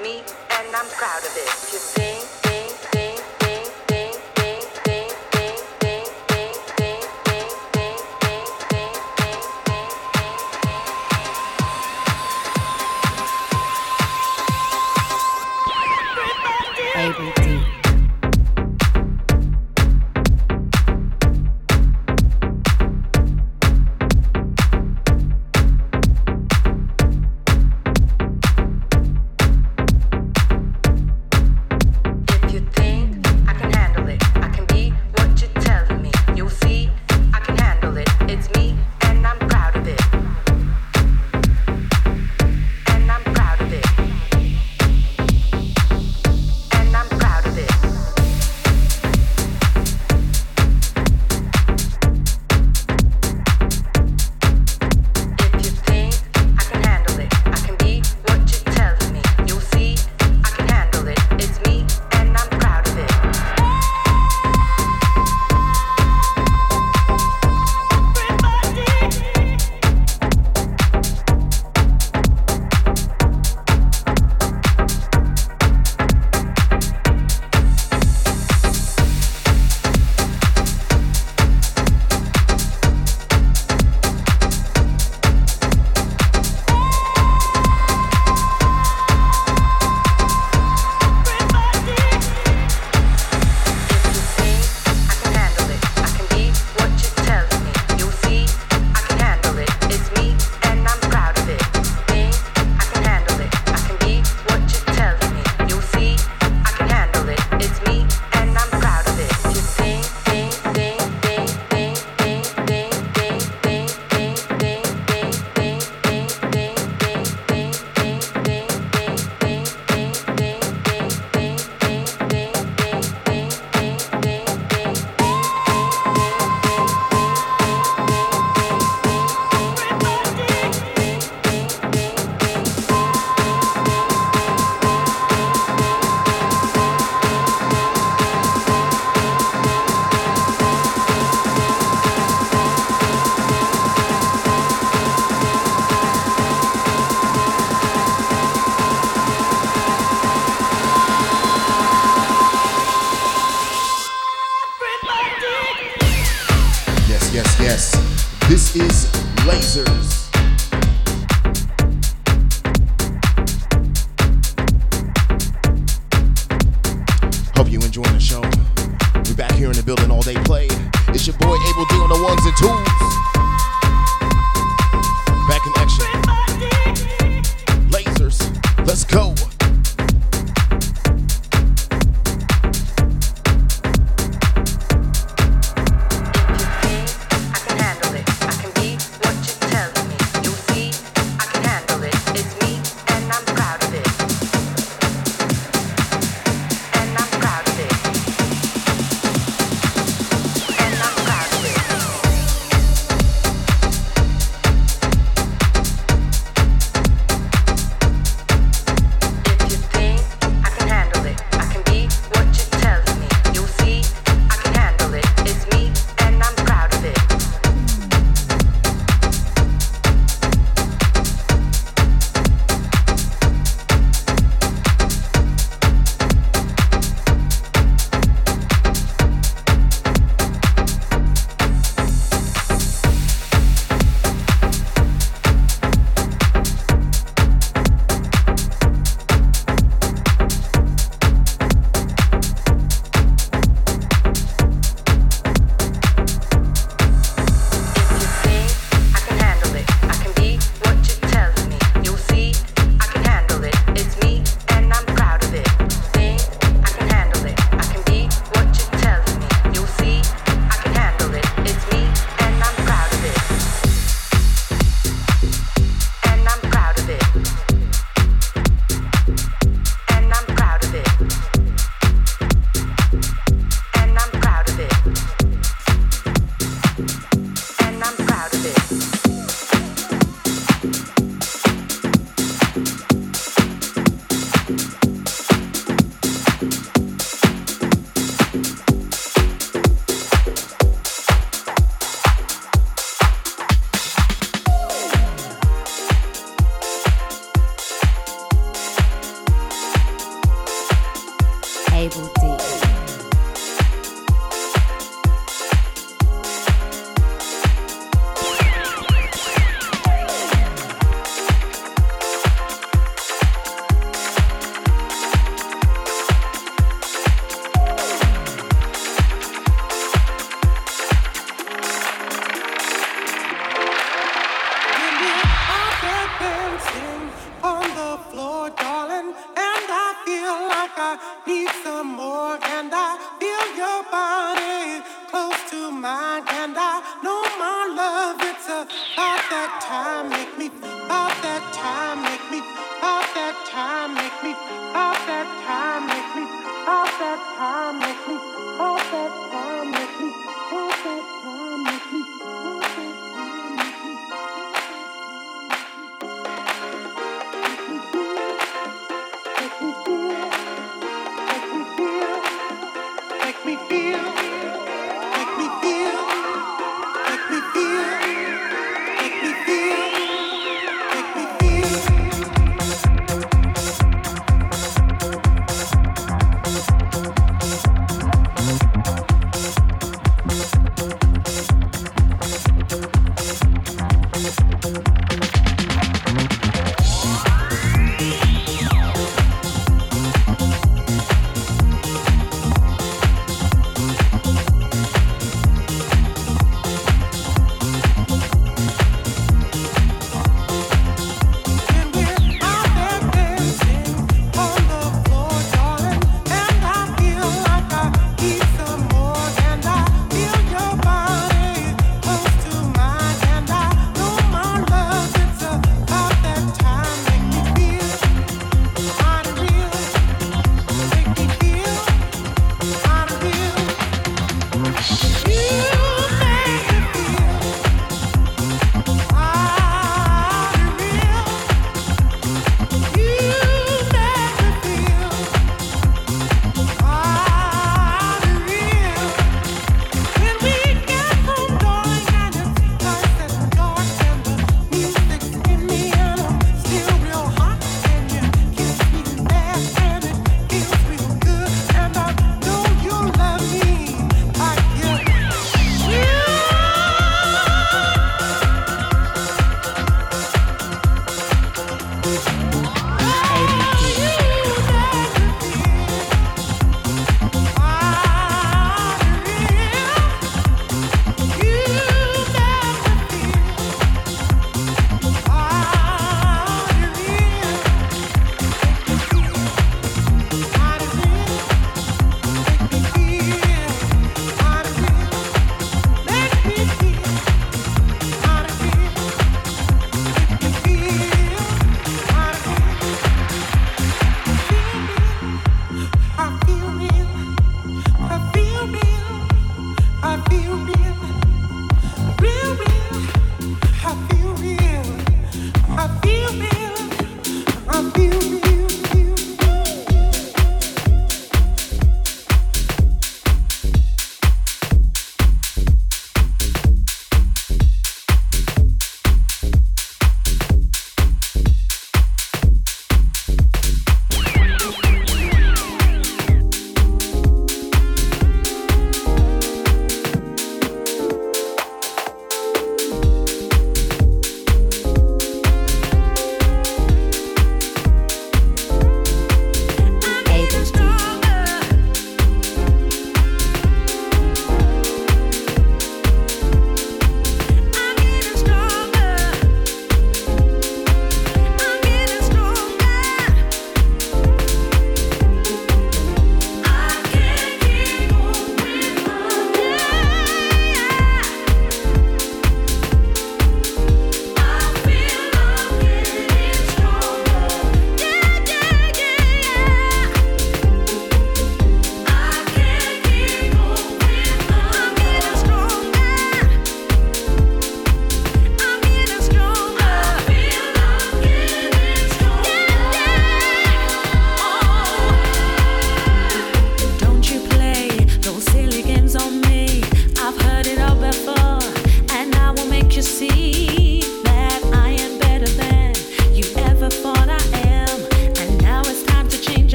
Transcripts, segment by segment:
me, and I'm proud of it. You think.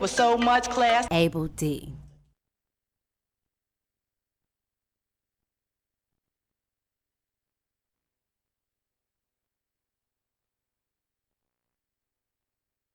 With so much class. Abel D.